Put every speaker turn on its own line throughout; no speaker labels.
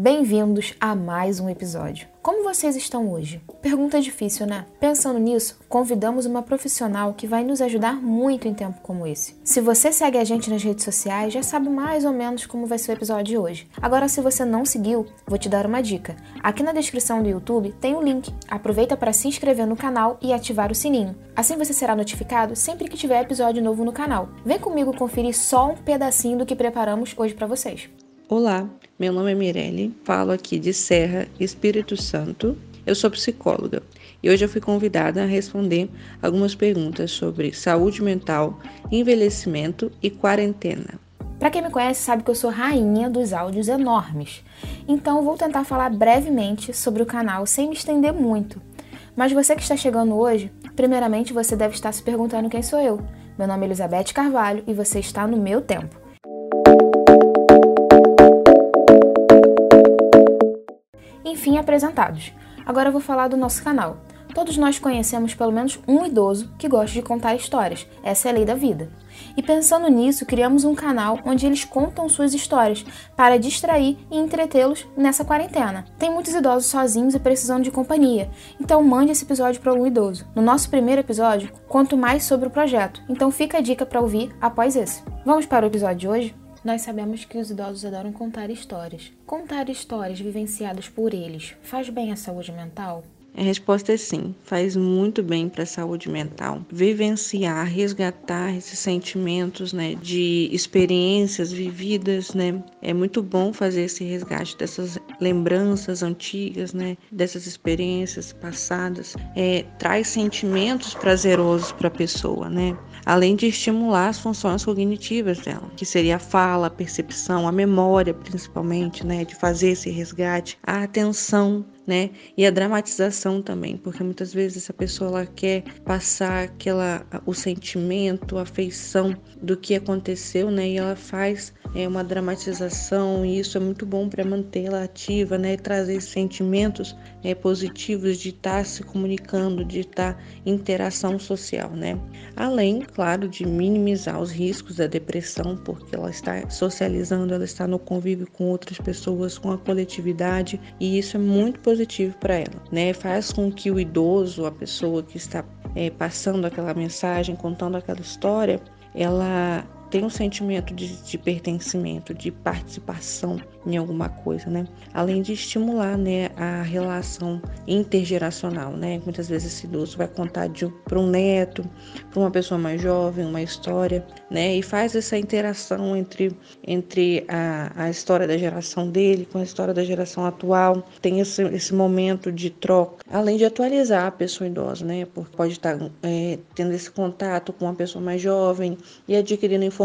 Bem-vindos a mais um episódio. Como vocês estão hoje? Pergunta difícil, né? Pensando nisso, convidamos uma profissional que vai nos ajudar muito em tempo como esse. Se você segue a gente nas redes sociais, já sabe mais ou menos como vai ser o episódio de hoje. Agora, se você não seguiu, vou te dar uma dica. Aqui na descrição do YouTube tem o um link. Aproveita para se inscrever no canal e ativar o sininho. Assim você será notificado sempre que tiver episódio novo no canal. Vem comigo conferir só um pedacinho do que preparamos hoje para vocês.
Olá, meu nome é Mirelle, falo aqui de Serra, Espírito Santo. Eu sou psicóloga e hoje eu fui convidada a responder algumas perguntas sobre saúde mental, envelhecimento e quarentena.
Para quem me conhece, sabe que eu sou rainha dos áudios enormes. Então vou tentar falar brevemente sobre o canal sem me estender muito. Mas você que está chegando hoje, primeiramente você deve estar se perguntando quem sou eu. Meu nome é Elizabeth Carvalho e você está no meu tempo. Enfim, apresentados. Agora eu vou falar do nosso canal. Todos nós conhecemos pelo menos um idoso que gosta de contar histórias. Essa é a lei da vida. E pensando nisso, criamos um canal onde eles contam suas histórias para distrair e entretê-los nessa quarentena. Tem muitos idosos sozinhos e precisando de companhia, então mande esse episódio para algum idoso. No nosso primeiro episódio, conto mais sobre o projeto, então fica a dica para ouvir após esse. Vamos para o episódio de hoje? Nós sabemos que os idosos adoram contar histórias. Contar histórias vivenciadas por eles faz bem à saúde mental?
A resposta é sim, faz muito bem para a saúde mental. Vivenciar, resgatar esses sentimentos, né, de experiências vividas, né, é muito bom fazer esse resgate dessas lembranças antigas, né, dessas experiências passadas. É, traz sentimentos prazerosos para a pessoa, né, além de estimular as funções cognitivas dela, que seria a fala, a percepção, a memória, principalmente, né, de fazer esse resgate, a atenção né? E a dramatização também, porque muitas vezes essa pessoa ela quer passar aquela o sentimento, a afeição do que aconteceu, né? E ela faz é, uma dramatização e isso é muito bom para mantê-la ativa, né? E trazer sentimentos é, positivos de estar tá se comunicando, de estar tá interação social, né? Além, claro, de minimizar os riscos da depressão, porque ela está socializando, ela está no convívio com outras pessoas, com a coletividade e isso é muito positivo positivo para ela, né? Faz com que o idoso, a pessoa que está é, passando aquela mensagem, contando aquela história, ela tem um sentimento de, de, pertencimento, de participação em alguma coisa, né? Além de estimular, né, a relação intergeracional, né? Muitas vezes esse idoso vai contar para um neto, para uma pessoa mais jovem, uma história, né? E faz essa interação entre, entre a, a história da geração dele com a história da geração atual. Tem esse, esse momento de troca, além de atualizar a pessoa idosa, né? Porque pode estar é, tendo esse contato com uma pessoa mais jovem e adquirindo informações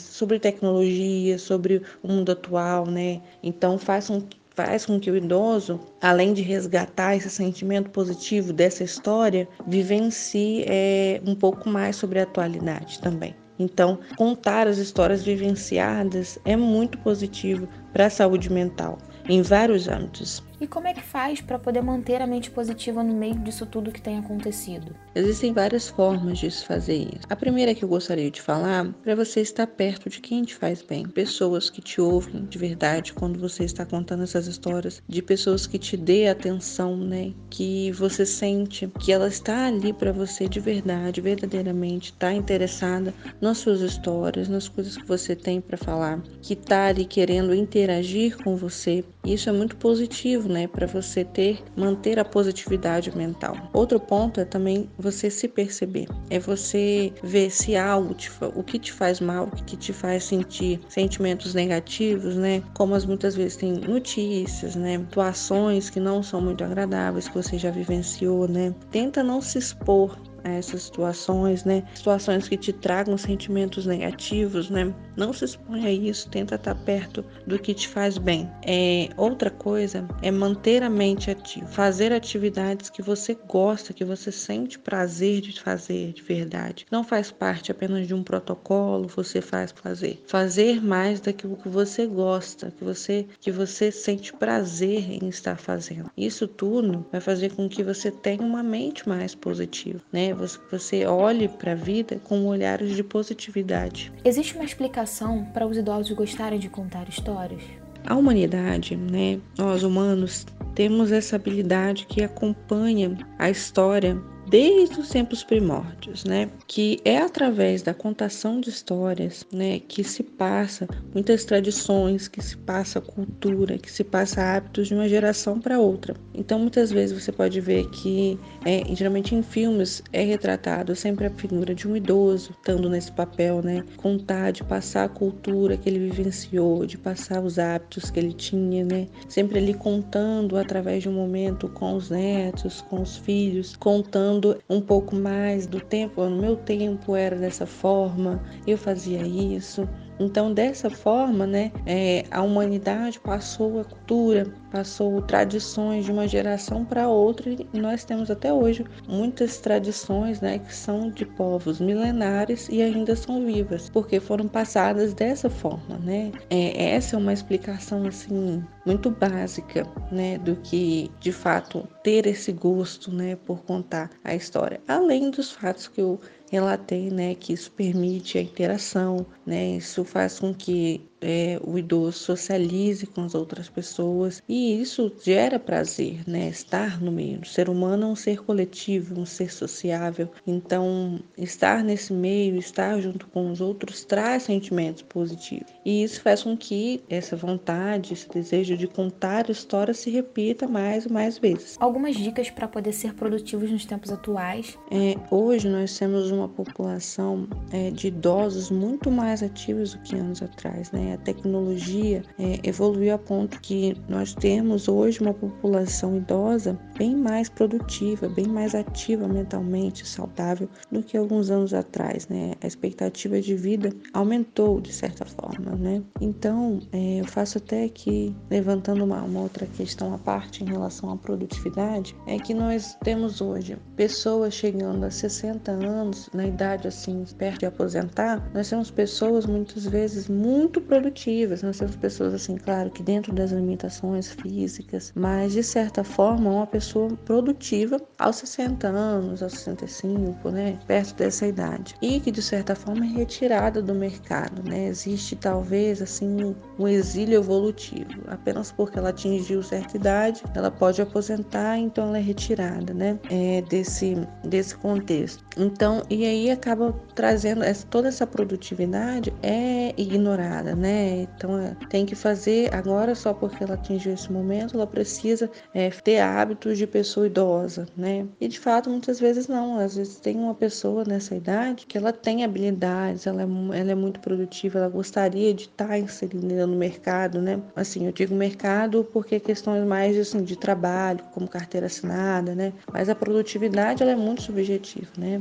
sobre tecnologia, sobre o mundo atual, né? Então faz com faz com que o idoso, além de resgatar esse sentimento positivo dessa história, vivencie é, um pouco mais sobre a atualidade também. Então, contar as histórias vivenciadas é muito positivo para a saúde mental em vários âmbitos.
E como é que faz para poder manter a mente positiva no meio disso tudo que tem acontecido?
Existem várias formas de se fazer isso. A primeira que eu gostaria de falar é para você estar perto de quem te faz bem, pessoas que te ouvem de verdade quando você está contando essas histórias, de pessoas que te dê atenção, né? Que você sente que ela está ali para você de verdade, verdadeiramente, está interessada nas suas histórias, nas coisas que você tem para falar, que está ali querendo interagir com você. Isso é muito positivo né, para você ter, manter a positividade mental. Outro ponto é também você se perceber, é você ver se algo te, o que te faz mal, o que te faz sentir sentimentos negativos, né, como as muitas vezes tem notícias, né, situações que não são muito agradáveis que você já vivenciou, né. Tenta não se expor a essas situações, né? Situações que te tragam sentimentos negativos, né? Não se exponha a isso, tenta estar perto do que te faz bem. É, outra coisa é manter a mente ativa, fazer atividades que você gosta, que você sente prazer de fazer de verdade. Não faz parte apenas de um protocolo, você faz fazer. Fazer mais daquilo que você gosta, que você que você sente prazer em estar fazendo. Isso tudo vai fazer com que você tenha uma mente mais positiva, né? Você olhe para a vida com olhares de positividade.
Existe uma explicação para os idosos gostarem de contar histórias?
a humanidade, né, nós humanos, temos essa habilidade que acompanha a história desde os tempos primórdios, né? Que é através da contação de histórias, né, que se passa muitas tradições, que se passa cultura, que se passa hábitos de uma geração para outra. Então, muitas vezes você pode ver que, é, geralmente em filmes, é retratado sempre a figura de um idoso, estando nesse papel, né? Contar, de passar a cultura que ele vivenciou, de passar os hábitos que ele tinha, né? Sempre ali contando através de um momento com os netos, com os filhos, contando um pouco mais do tempo, no meu tempo era dessa forma, eu fazia isso. Então, dessa forma, né, é, a humanidade passou a cultura, passou tradições de uma geração para outra e nós temos até hoje muitas tradições, né, que são de povos milenares e ainda são vivas, porque foram passadas dessa forma, né? É, essa é uma explicação assim muito básica, né, do que de fato ter esse gosto, né, por contar a história, além dos fatos que eu relatei, né, que isso permite a interação, né, isso faz com que é, o idoso socialize com as outras pessoas e isso gera prazer, né? Estar no meio. O ser humano é um ser coletivo, um ser sociável. Então, estar nesse meio, estar junto com os outros traz sentimentos positivos. E isso faz com que essa vontade, esse desejo de contar a história se repita mais e mais vezes.
Algumas dicas para poder ser produtivos nos tempos atuais?
É, hoje nós temos uma população é, de idosos muito mais ativos do que anos atrás, né? A tecnologia é, evoluiu a ponto que nós temos hoje uma população idosa bem mais produtiva, bem mais ativa mentalmente, saudável do que alguns anos atrás, né? A expectativa de vida aumentou de certa forma, né? Então, é, eu faço até aqui, levantando uma, uma outra questão à parte em relação à produtividade, é que nós temos hoje pessoas chegando a 60 anos, na idade assim, perto de aposentar, nós temos pessoas muitas vezes muito produtivas produtivas. Nós temos pessoas assim, claro, que dentro das limitações físicas, mas de certa forma, uma pessoa produtiva aos 60 anos, aos 65, né, perto dessa idade, e que de certa forma é retirada do mercado, né? Existe talvez assim um exílio evolutivo. Apenas porque ela atingiu certa idade, ela pode aposentar, então ela é retirada, né, é, desse desse contexto. Então, e aí acaba trazendo essa, toda essa produtividade é ignorada, né? Né? Então é, tem que fazer agora só porque ela atingiu esse momento, ela precisa é, ter hábitos de pessoa idosa, né? E de fato muitas vezes não, às vezes tem uma pessoa nessa idade que ela tem habilidades, ela é, ela é muito produtiva, ela gostaria de estar inserida no mercado, né? Assim, eu digo mercado porque questões mais assim, de trabalho, como carteira assinada, né? Mas a produtividade ela é muito subjetiva, né?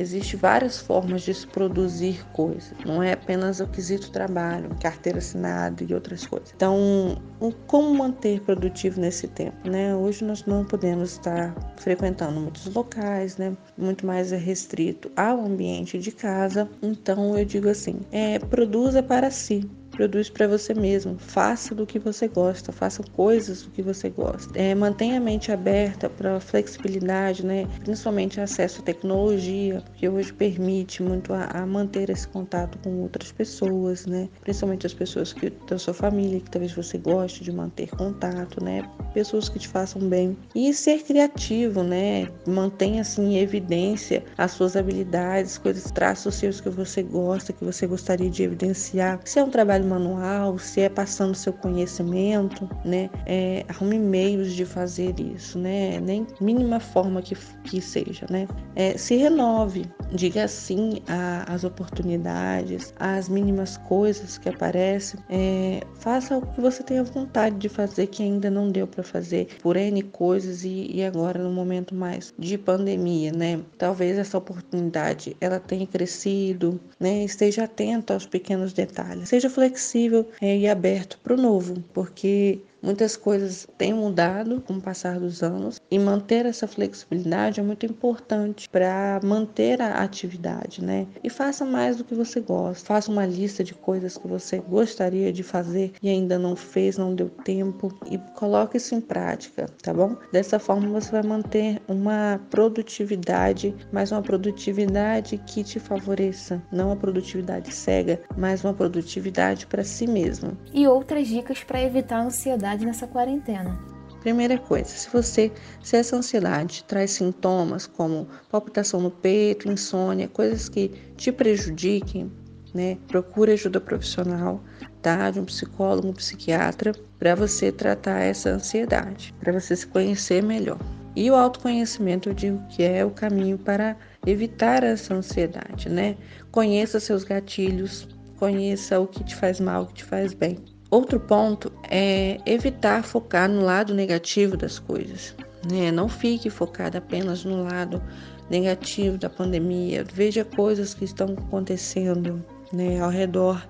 Existem várias formas de se produzir coisas, não é apenas o quesito trabalho, carteira assinada e outras coisas. Então, como manter produtivo nesse tempo? Né? Hoje nós não podemos estar frequentando muitos locais, né? muito mais é restrito ao ambiente de casa. Então, eu digo assim: é, produza para si, produz para você mesmo. Faça do que você gosta, faça coisas do que você gosta. É, mantenha a mente aberta para flexibilidade, né? principalmente acesso à tecnologia, que hoje permite muito a, a, manter esse contato com outras pessoas, né? principalmente as pessoas que, da sua família, que talvez você goste de manter contato, né? pessoas que te façam bem. E ser criativo, né? mantenha assim, em evidência as suas habilidades, coisas, traços seus que você gosta, que você gostaria de evidenciar. Se é um trabalho manual, se é passando seu conhecimento, né? É, arrume meios de fazer isso, né? Nem mínima forma que, que seja, né? É, se renove, diga sim às oportunidades, às mínimas coisas que aparecem. É, faça o que você tenha vontade de fazer que ainda não deu para fazer por N coisas e, e agora no momento mais de pandemia, né? Talvez essa oportunidade ela tenha crescido, né? Esteja atento aos pequenos detalhes, seja flexível flexível é, e aberto para o novo, porque Muitas coisas têm mudado com o passar dos anos e manter essa flexibilidade é muito importante para manter a atividade, né? E faça mais do que você gosta. Faça uma lista de coisas que você gostaria de fazer e ainda não fez, não deu tempo e coloque isso em prática, tá bom? Dessa forma você vai manter uma produtividade, mas uma produtividade que te favoreça, não uma produtividade cega, mas uma produtividade para si mesmo.
E outras dicas para evitar a ansiedade nessa quarentena.
Primeira coisa, se você, se essa ansiedade traz sintomas como palpitação no peito, insônia, coisas que te prejudiquem, né? Procure ajuda profissional, tá? De um psicólogo, um psiquiatra, para você tratar essa ansiedade, para você se conhecer melhor. E o autoconhecimento, eu digo que é o caminho para evitar essa ansiedade, né? Conheça seus gatilhos, conheça o que te faz mal, o que te faz bem. Outro ponto é evitar focar no lado negativo das coisas. Né? Não fique focado apenas no lado negativo da pandemia. Veja coisas que estão acontecendo né, ao redor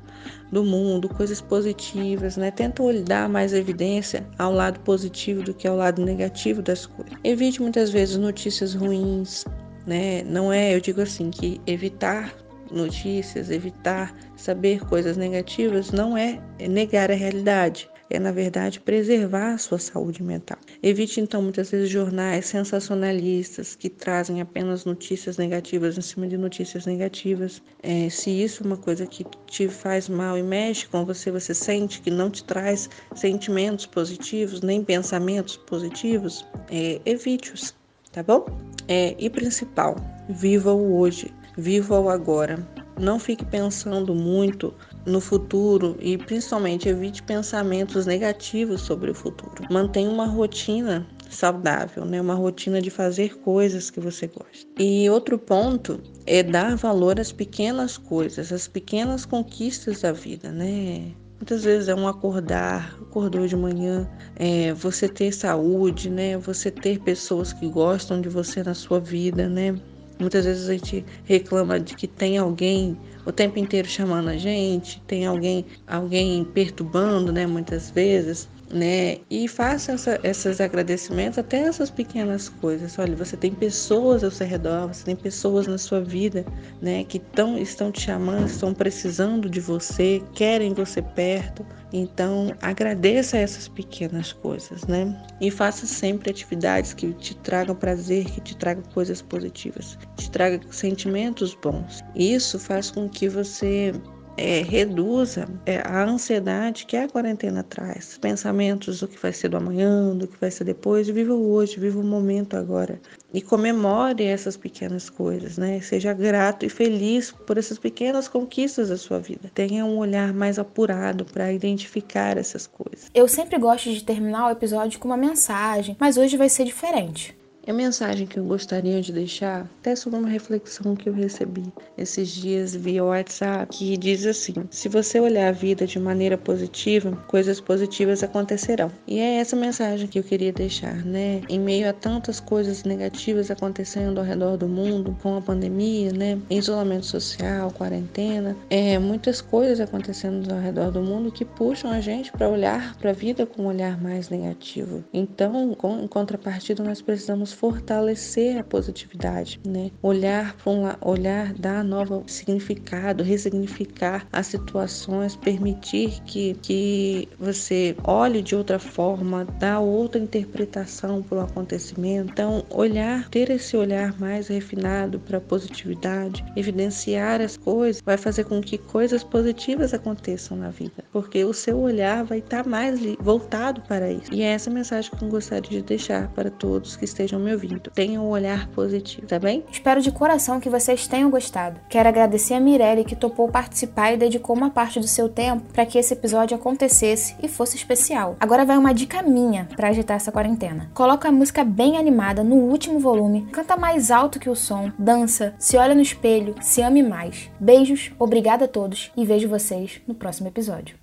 do mundo, coisas positivas, né? Tenta dar mais evidência ao lado positivo do que ao lado negativo das coisas. Evite muitas vezes notícias ruins, né? Não é, eu digo assim, que evitar notícias, evitar saber coisas negativas não é negar a realidade, é, na verdade, preservar a sua saúde mental. Evite, então, muitas vezes jornais sensacionalistas que trazem apenas notícias negativas em cima de notícias negativas. É, se isso é uma coisa que te faz mal e mexe com você, você sente que não te traz sentimentos positivos, nem pensamentos positivos, é, evite-os, tá bom? É, e principal, viva o hoje, viva o agora. Não fique pensando muito no futuro e principalmente evite pensamentos negativos sobre o futuro. Mantenha uma rotina saudável, né? Uma rotina de fazer coisas que você gosta. E outro ponto é dar valor às pequenas coisas, às pequenas conquistas da vida, né? Muitas vezes é um acordar, acordou de manhã, é, você ter saúde, né? Você ter pessoas que gostam de você na sua vida, né? Muitas vezes a gente reclama de que tem alguém o tempo inteiro chamando a gente, tem alguém, alguém perturbando, né, muitas vezes, né? E faça essa, esses agradecimentos até essas pequenas coisas. Olha, você tem pessoas ao seu redor, você tem pessoas na sua vida, né, que tão, estão te chamando, estão precisando de você, querem você perto. Então, agradeça essas pequenas coisas, né? E faça sempre atividades que te tragam prazer, que te tragam coisas positivas, te tragam sentimentos bons. Isso faz com que você é, reduza é, a ansiedade que a quarentena traz. Pensamentos do que vai ser do amanhã, do que vai ser depois. Viva o hoje, viva o momento agora. E comemore essas pequenas coisas, né? Seja grato e feliz por essas pequenas conquistas da sua vida. Tenha um olhar mais apurado para identificar essas coisas.
Eu sempre gosto de terminar o episódio com uma mensagem, mas hoje vai ser diferente.
A mensagem que eu gostaria de deixar, até sobre uma reflexão que eu recebi esses dias via WhatsApp, que diz assim: se você olhar a vida de maneira positiva, coisas positivas acontecerão. E é essa mensagem que eu queria deixar, né? Em meio a tantas coisas negativas acontecendo ao redor do mundo, com a pandemia, né? Isolamento social, quarentena, é muitas coisas acontecendo ao redor do mundo que puxam a gente para olhar para a vida com um olhar mais negativo. Então, com, em contrapartida, nós precisamos fortalecer a positividade, né? Olhar para um olhar dar novo significado, ressignificar as situações, permitir que, que você olhe de outra forma, dar outra interpretação para o acontecimento. Então, olhar, ter esse olhar mais refinado para a positividade, evidenciar as coisas, vai fazer com que coisas positivas aconteçam na vida, porque o seu olhar vai estar mais voltado para isso. E é essa mensagem que eu gostaria de deixar para todos que estejam me ouvindo. Tenham um olhar positivo, tá bem?
Espero de coração que vocês tenham gostado. Quero agradecer a Mirelle que topou participar e dedicou uma parte do seu tempo para que esse episódio acontecesse e fosse especial. Agora vai uma dica minha para agitar essa quarentena. Coloca a música bem animada no último volume, canta mais alto que o som, dança, se olha no espelho, se ame mais. Beijos, obrigada a todos e vejo vocês no próximo episódio.